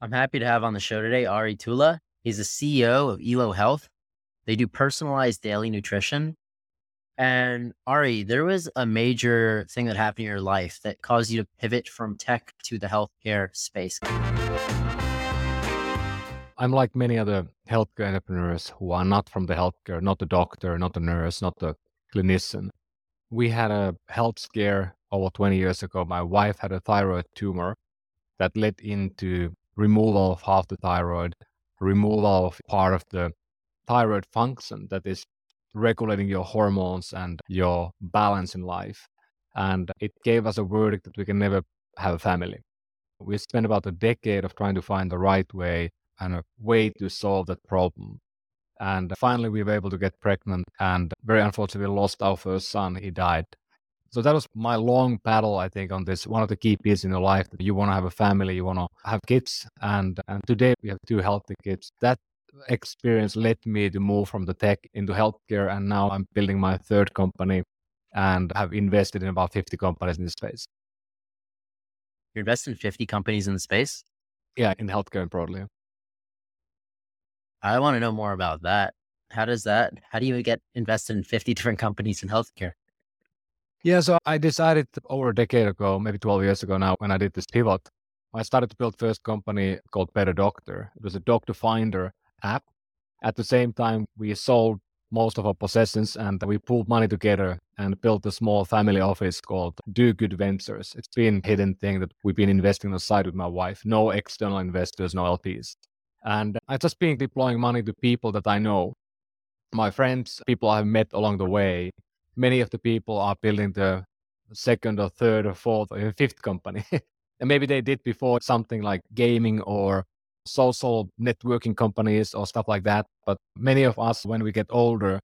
I'm happy to have on the show today Ari Tulla. He's the CEO of Elo Health. They do personalized daily nutrition. And Ari, there was a major thing that happened in your life that caused you to pivot from tech to the healthcare space. I'm like many other healthcare entrepreneurs who are not from the healthcare, not the doctor, not the nurse, not the clinician. We had a health scare over 20 years ago. My wife had a thyroid tumor that led into removal of half the thyroid, removal of part of the thyroid function that is regulating your hormones and your balance in life. And it gave us a verdict that we can never have a family. We spent about a decade of trying to find the right way and a way to solve that problem. And finally, we were able to get pregnant and very unfortunately lost our first son. He died so that was my long battle, I think, on this. One of the key pieces in your life that you want to have a family, you want to have kids, and and today we have two healthy kids. That experience led me to move from the tech into healthcare, and now I'm building my third company, and have invested in about 50 companies in this space. You're invested in 50 companies in the space. Yeah, in healthcare and broadly. I want to know more about that. How does that? How do you get invested in 50 different companies in healthcare? Yeah, so I decided over a decade ago, maybe 12 years ago now, when I did this pivot, I started to build first company called Better Doctor. It was a doctor finder app. At the same time, we sold most of our possessions and we pulled money together and built a small family office called Do Good Ventures. It's been a hidden thing that we've been investing on the side with my wife. No external investors, no LPs. And I've just been deploying money to people that I know, my friends, people I've met along the way, many of the people are building the second or third or fourth or fifth company. and maybe they did before something like gaming or social networking companies or stuff like that. But many of us, when we get older,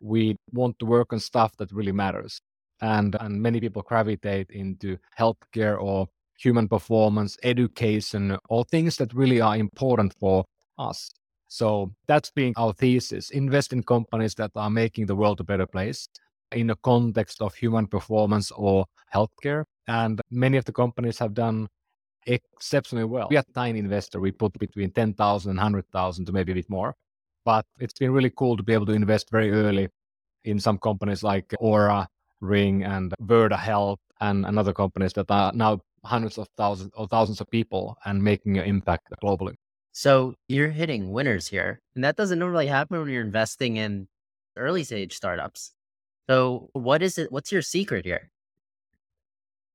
we want to work on stuff that really matters. And, and many people gravitate into healthcare or human performance, education, or things that really are important for us. So that's being our thesis invest in companies that are making the world a better place in the context of human performance or healthcare. And many of the companies have done exceptionally well. We are a tiny investor. We put between 10,000 and 100,000 to maybe a bit more. But it's been really cool to be able to invest very early in some companies like Oura, Ring, and Virta Health, and, and other companies that are now hundreds of thousands or thousands of people and making an impact globally. So you're hitting winners here. And that doesn't normally happen when you're investing in early stage startups. So what is it? What's your secret here?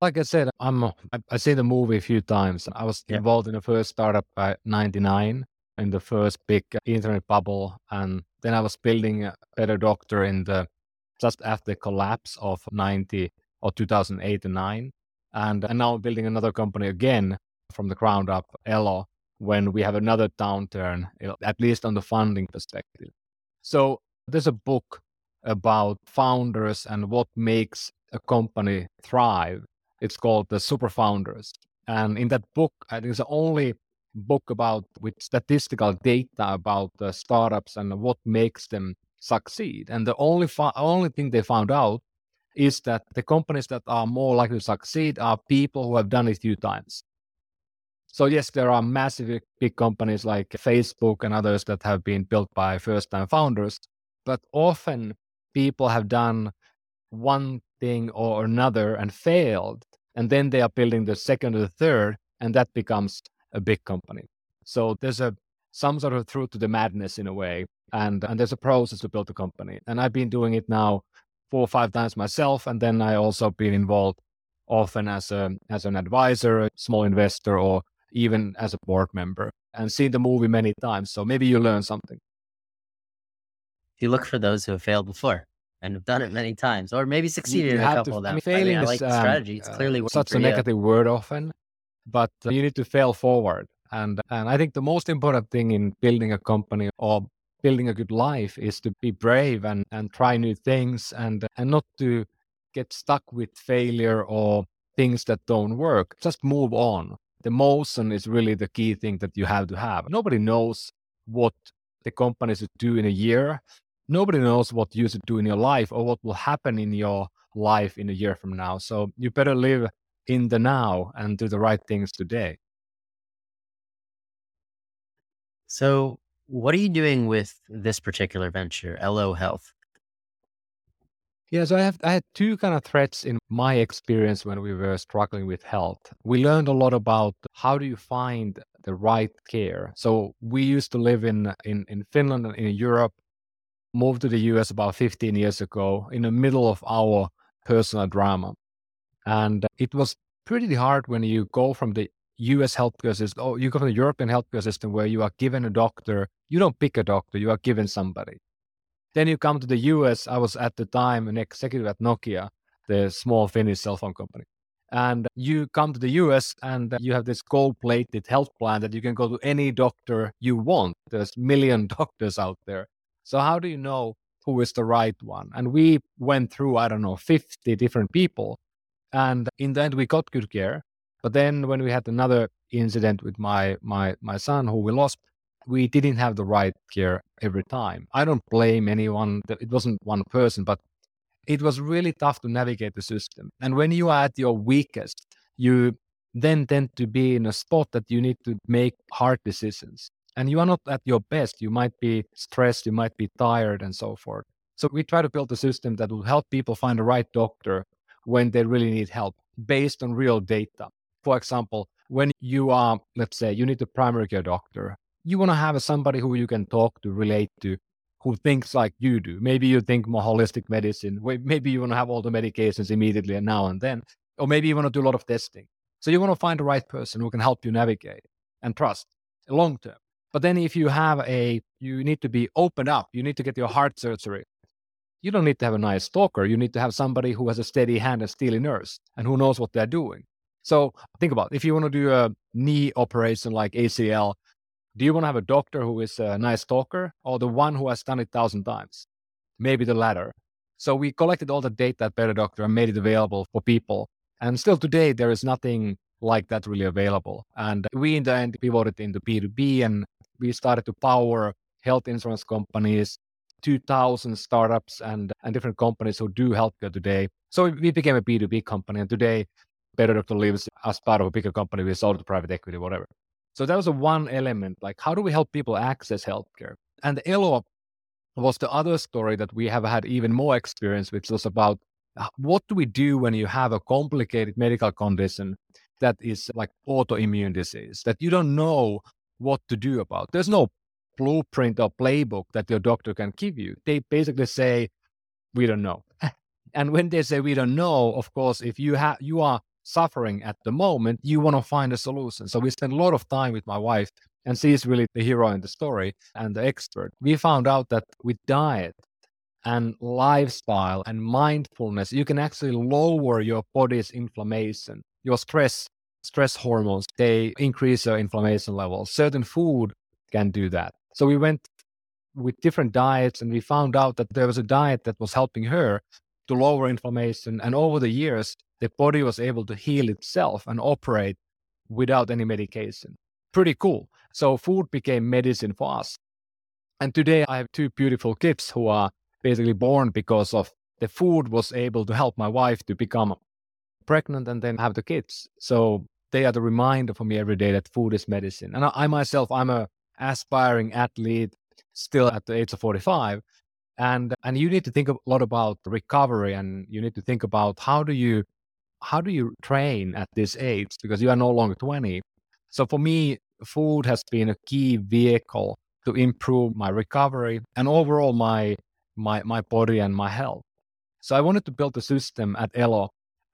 Like I said, I'm I, I seen the movie a few times. I was yeah. involved in the first startup by '99 in the first big internet bubble, and then I was building a better doctor in the just after the collapse of 90 or 2008 and 9 and, and now building another company again from the ground up Elo when we have another downturn at least on the funding perspective so there's a book about founders and what makes a company thrive. It's called the Super Founders. And in that book, I think it's the only book about with statistical data about startups and what makes them succeed. And the only fa- only thing they found out is that the companies that are more likely to succeed are people who have done it a few times. So yes, there are massive big companies like Facebook and others that have been built by first-time founders, but often people have done one thing or another and failed, and then they are building the second or the third, and that becomes a big company. So there's a some sort of truth to the madness in a way, and and there's a process to build a company. And I've been doing it now four or five times myself, and then I also been involved often as a as an advisor, a small investor, or even as a board member, and seen the movie many times. So maybe you learn something you look for those who have failed before and have done it many times, or maybe succeeded in a couple to, of them. I mean, failing I, mean, I like um, strategy. It's clearly uh, such a negative word often, but uh, you need to fail forward. And and I think the most important thing in building a company or building a good life is to be brave and and try new things and and not to get stuck with failure or things that don't work. Just move on. The motion is really the key thing that you have to have. Nobody knows what the companies do in a year nobody knows what you should do in your life or what will happen in your life in a year from now. So you better live in the now and do the right things today. So, what are you doing with this particular venture, Elo Health? Yeah, so I have I had two kind of threads in my experience when we were struggling with health. We learned a lot about how do you find the right care. So we used to live in in, in Finland and in Europe, moved to the US about 15 years ago in the middle of our personal drama. And it was pretty hard when you go from the US healthcare system, or oh, you go from the European healthcare system where you are given a doctor, you don't pick a doctor, you are given somebody. Then you come to the US. I was at the time an executive at Nokia, the small Finnish cell phone company. And you come to the US and you have this gold plated health plan that you can go to any doctor you want. There's million doctors out there. So how do you know who is the right one? And we went through, I don't know, 50 different people. And in the end, we got good care. But then when we had another incident with my my my son who we lost, we didn't have the right care every time. I don't blame anyone. It wasn't one person, but it was really tough to navigate the system. And when you are at your weakest, you then tend to be in a spot that you need to make hard decisions. And you are not at your best. You might be stressed, you might be tired, and so forth. So we try to build a system that will help people find the right doctor when they really need help based on real data. For example, when you are, let's say, you need a primary care doctor, you want to have somebody who you can talk to, relate to, who thinks like you do. Maybe you think more holistic medicine. Maybe you want to have all the medications immediately and now and then. Or maybe you want to do a lot of testing. So you want to find the right person who can help you navigate and trust long term. But then if you have a, you need to be opened up. You need to get your heart surgery. You don't need to have a nice talker. You need to have somebody who has a steady hand and steely nerves and who knows what they're doing. So think about it. if you want to do a knee operation like ACL, do you want to have a doctor who is a nice talker or the one who has done it thousand times? Maybe the latter. So we collected all the data at Better Doctor and made it available for people. And still today, there is nothing like that really available. And we in the end pivoted into B2B and we started to power health insurance companies, 2000 startups and, and different companies who do healthcare today. So we became a B2B company. And today, Better Doctor lives as part of a bigger company. We sold to private equity, whatever. So that was a one element. Like, how do we help people access healthcare? And the Elo was the other story that we have had even more experience, which was about uh, what do we do when you have a complicated medical condition that is like autoimmune disease that you don't know what to do about. There's no blueprint or playbook that your doctor can give you. They basically say, we don't know. and when they say we don't know, of course, if you have you are suffering at the moment, you want to find a solution. So we spent a lot of time with my wife, and she is really the hero in the story and the expert. We found out that with diet and lifestyle and mindfulness, you can actually lower your body's inflammation, your stress, stress hormones. They increase your inflammation levels. Certain food can do that. So we went with different diets and we found out that there was a diet that was helping her to lower inflammation. And over the years, the body was able to heal itself and operate without any medication. Pretty cool. So food became medicine for us. And today I have two beautiful kids who are basically born because of the food was able to help my wife to become pregnant and then have the kids. So they are the reminder for me every day that food is medicine. And I, I myself, I'm a aspiring athlete still at the age of 45 and and you need to think a lot about recovery and you need to think about how do you how do you train at this age because you are no longer 20 so for me food has been a key vehicle to improve my recovery and overall my my my body and my health. So i wanted to build a system at elo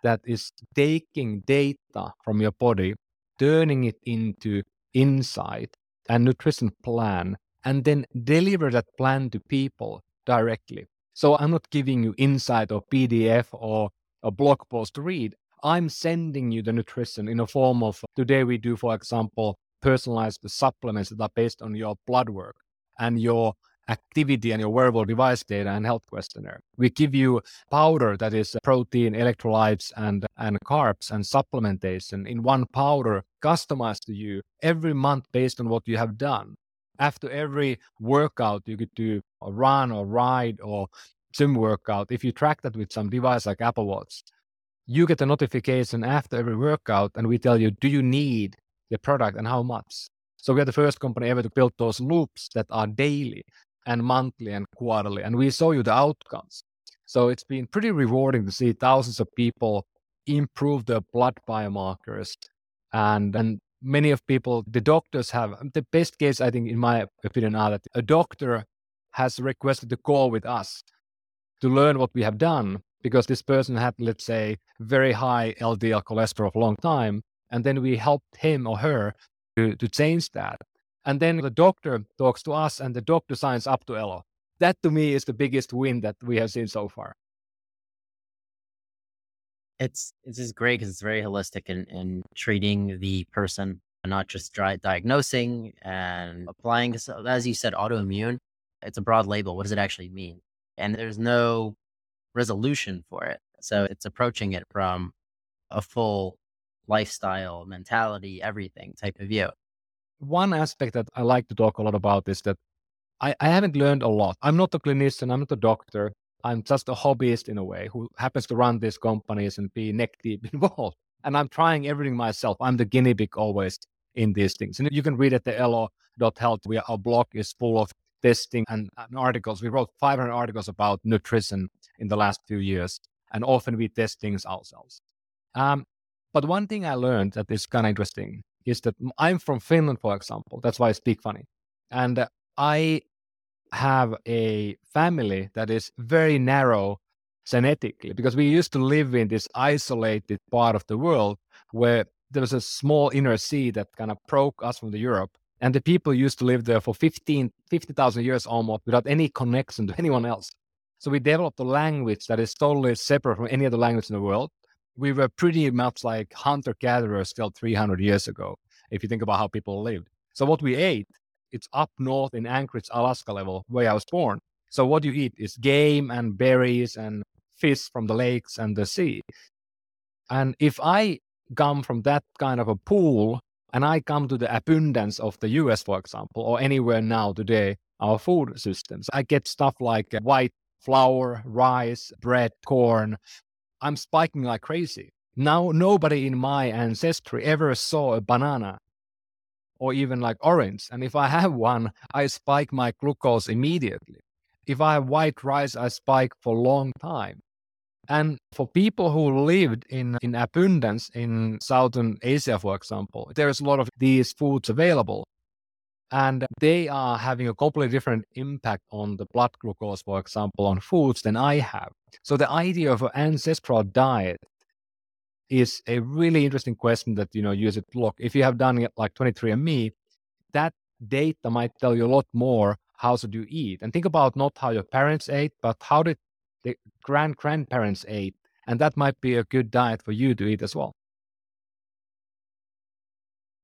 that is taking data from your body turning it into insight and nutrition plan and then deliver that plan to people directly so i'm not giving you insight or pdf or a blog post to read. I'm sending you the nutrition in a form of today we do, for example, personalized supplements that are based on your blood work and your activity and your wearable device data and health questionnaire. We give you powder that is uh, protein, electrolytes, and, and carbs and supplementation in one powder customized to you every month based on what you have done. After every workout, you could do a run or ride or gym workout, if you track that with some device like Apple Watch, you get a notification after every workout and we tell you, do you need the product and how much? So we are the first company ever to build those loops that are daily and monthly and quarterly. And we show you the outcomes. So it's been pretty rewarding to see thousands of people improve their blood biomarkers. And, and many of people, the doctors have the best case, I think, in my opinion, are that a doctor has requested a call with us to learn what we have done because this person had, let's say, very high LDL cholesterol for a long time. And then we helped him or her to, to change that. And then the doctor talks to us and the doctor signs up to Elo. That to me is the biggest win that we have seen so far. It's it's just great because it's very holistic in, in treating the person, not just dry diagnosing and applying. As you said, autoimmune. It's a broad label. What does it actually mean? And there's no resolution for it. So it's approaching it from a full lifestyle, mentality, everything type of view. One aspect that I like to talk a lot about is that I, I haven't learned a lot. I'm not a clinician, I'm not a doctor. I'm just a hobbyist in a way who happens to run these companies and be neck deep involved. And I'm trying everything myself. I'm the guinea pig always in these things. And you can read at the elo.health. We, our blog is full of testing and, and articles. We wrote 500 articles about nutrition in the last few years. And often we test things ourselves. Um, but one thing I learned that is kind of interesting is that I'm from Finland, for example. That's why I speak funny. And uh, I have a family that is very narrow genetically because we used to live in this isolated part of the world where there was a small inner sea that kind of broke us from the Europe. And the people used to live there for 15, 50,000 years almost without any connection to anyone else. So we developed a language that is totally separate from any other language in the world. We were pretty much like hunter gatherers still 300 years ago, if you think about how people lived. So what we ate it's up north in Anchorage, Alaska level, where I was born. So what you eat is game and berries and fish from the lakes and the sea. And if I come from that kind of a pool and I come to the abundance of the US, for example, or anywhere now today, our food systems, I get stuff like uh, white flour, rice, bread, corn. I'm spiking like crazy. Now, nobody in my ancestry ever saw a banana or even like orange. And if I have one, I spike my glucose immediately. If I have white rice, I spike for a long time. And for people who lived in, in abundance in Southern Asia, for example, there's a lot of these foods available. And they are having a completely different impact on the blood glucose, for example, on foods than I have. So the idea of an ancestral diet is a really interesting question that you know use it look if you have done it like 23andme that data might tell you a lot more how should you eat. And think about not how your parents ate but how did the grand grandparents ate. And that might be a good diet for you to eat as well.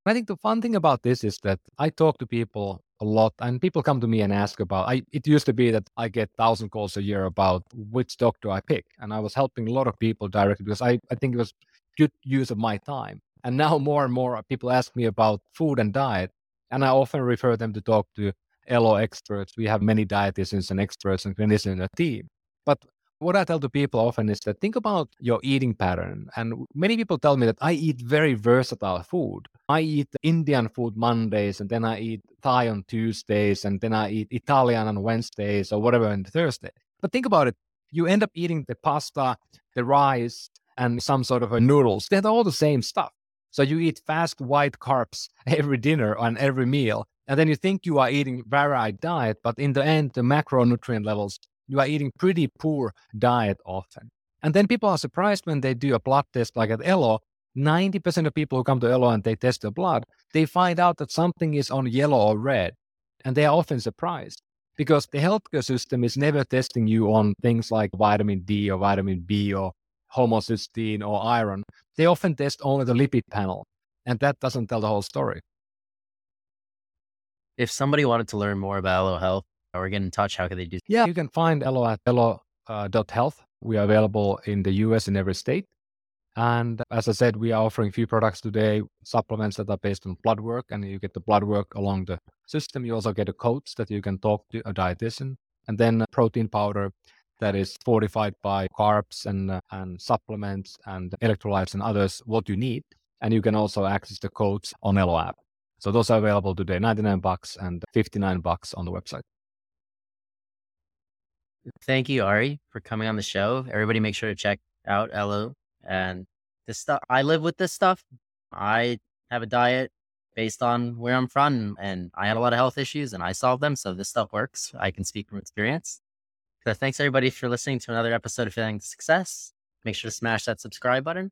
I think the fun thing about this is that i talk to people a lot and people come to me and ask about I, it used to be that i get thousand calls a year about which doctor i pick and i was helping a lot of people directly because i, I think it was good use of my time. And now more and more uh, people ask me about food and diet, and I often refer them to talk to Elo experts. We have many dietitians and experts and clinicians in the team. But what I tell to people often is that think about your eating pattern. And many people tell me that I eat very versatile food. I eat Indian food Mondays, and then I eat Thai on Tuesdays, and then I eat Italian on Wednesdays or whatever on Thursday. But think about it. You end up eating the pasta, the rice, and some sort of noodles. They're all the same stuff. So you eat fast white carbs every dinner and every meal. And then you think you are eating varied diet, but in the end, the macronutrient levels, you are eating pretty poor diet often. And then people are surprised when they do a blood test like at Elo. 90% of people who come to Elo and they test their blood, they find out that something is on yellow or red. And they are often surprised because the healthcare system is never testing you on things like vitamin D or vitamin B or homocysteine or iron, they often test only the lipid panel. And that doesn't tell the whole story. If somebody wanted to learn more about Elo Health or get in touch, how could they do? that? Yeah, you can find Elo at elo.health. Uh, we are available in the US in every state. And as I said, we are offering a few products today, supplements that are based on blood work, and you get the blood work along the system. You also get a coach that you can talk to a dietitian, and then protein powder that is fortified by carbs and, uh, and supplements and electrolytes and others, what you need. And you can also access the codes on Elo app. So those are available today, 99 bucks and 59 bucks on the website. Thank you, Ari, for coming on the show. Everybody make sure to check out Elo and this stuff. I live with this stuff. I have a diet based on where I'm from and I had a lot of health issues and I solved them. So this stuff works. I can speak from experience. So thanks everybody for listening to another episode of Feeling Success. Make sure to smash that subscribe button.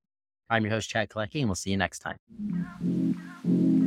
I'm your host, Chad Kalecki, and we'll see you next time.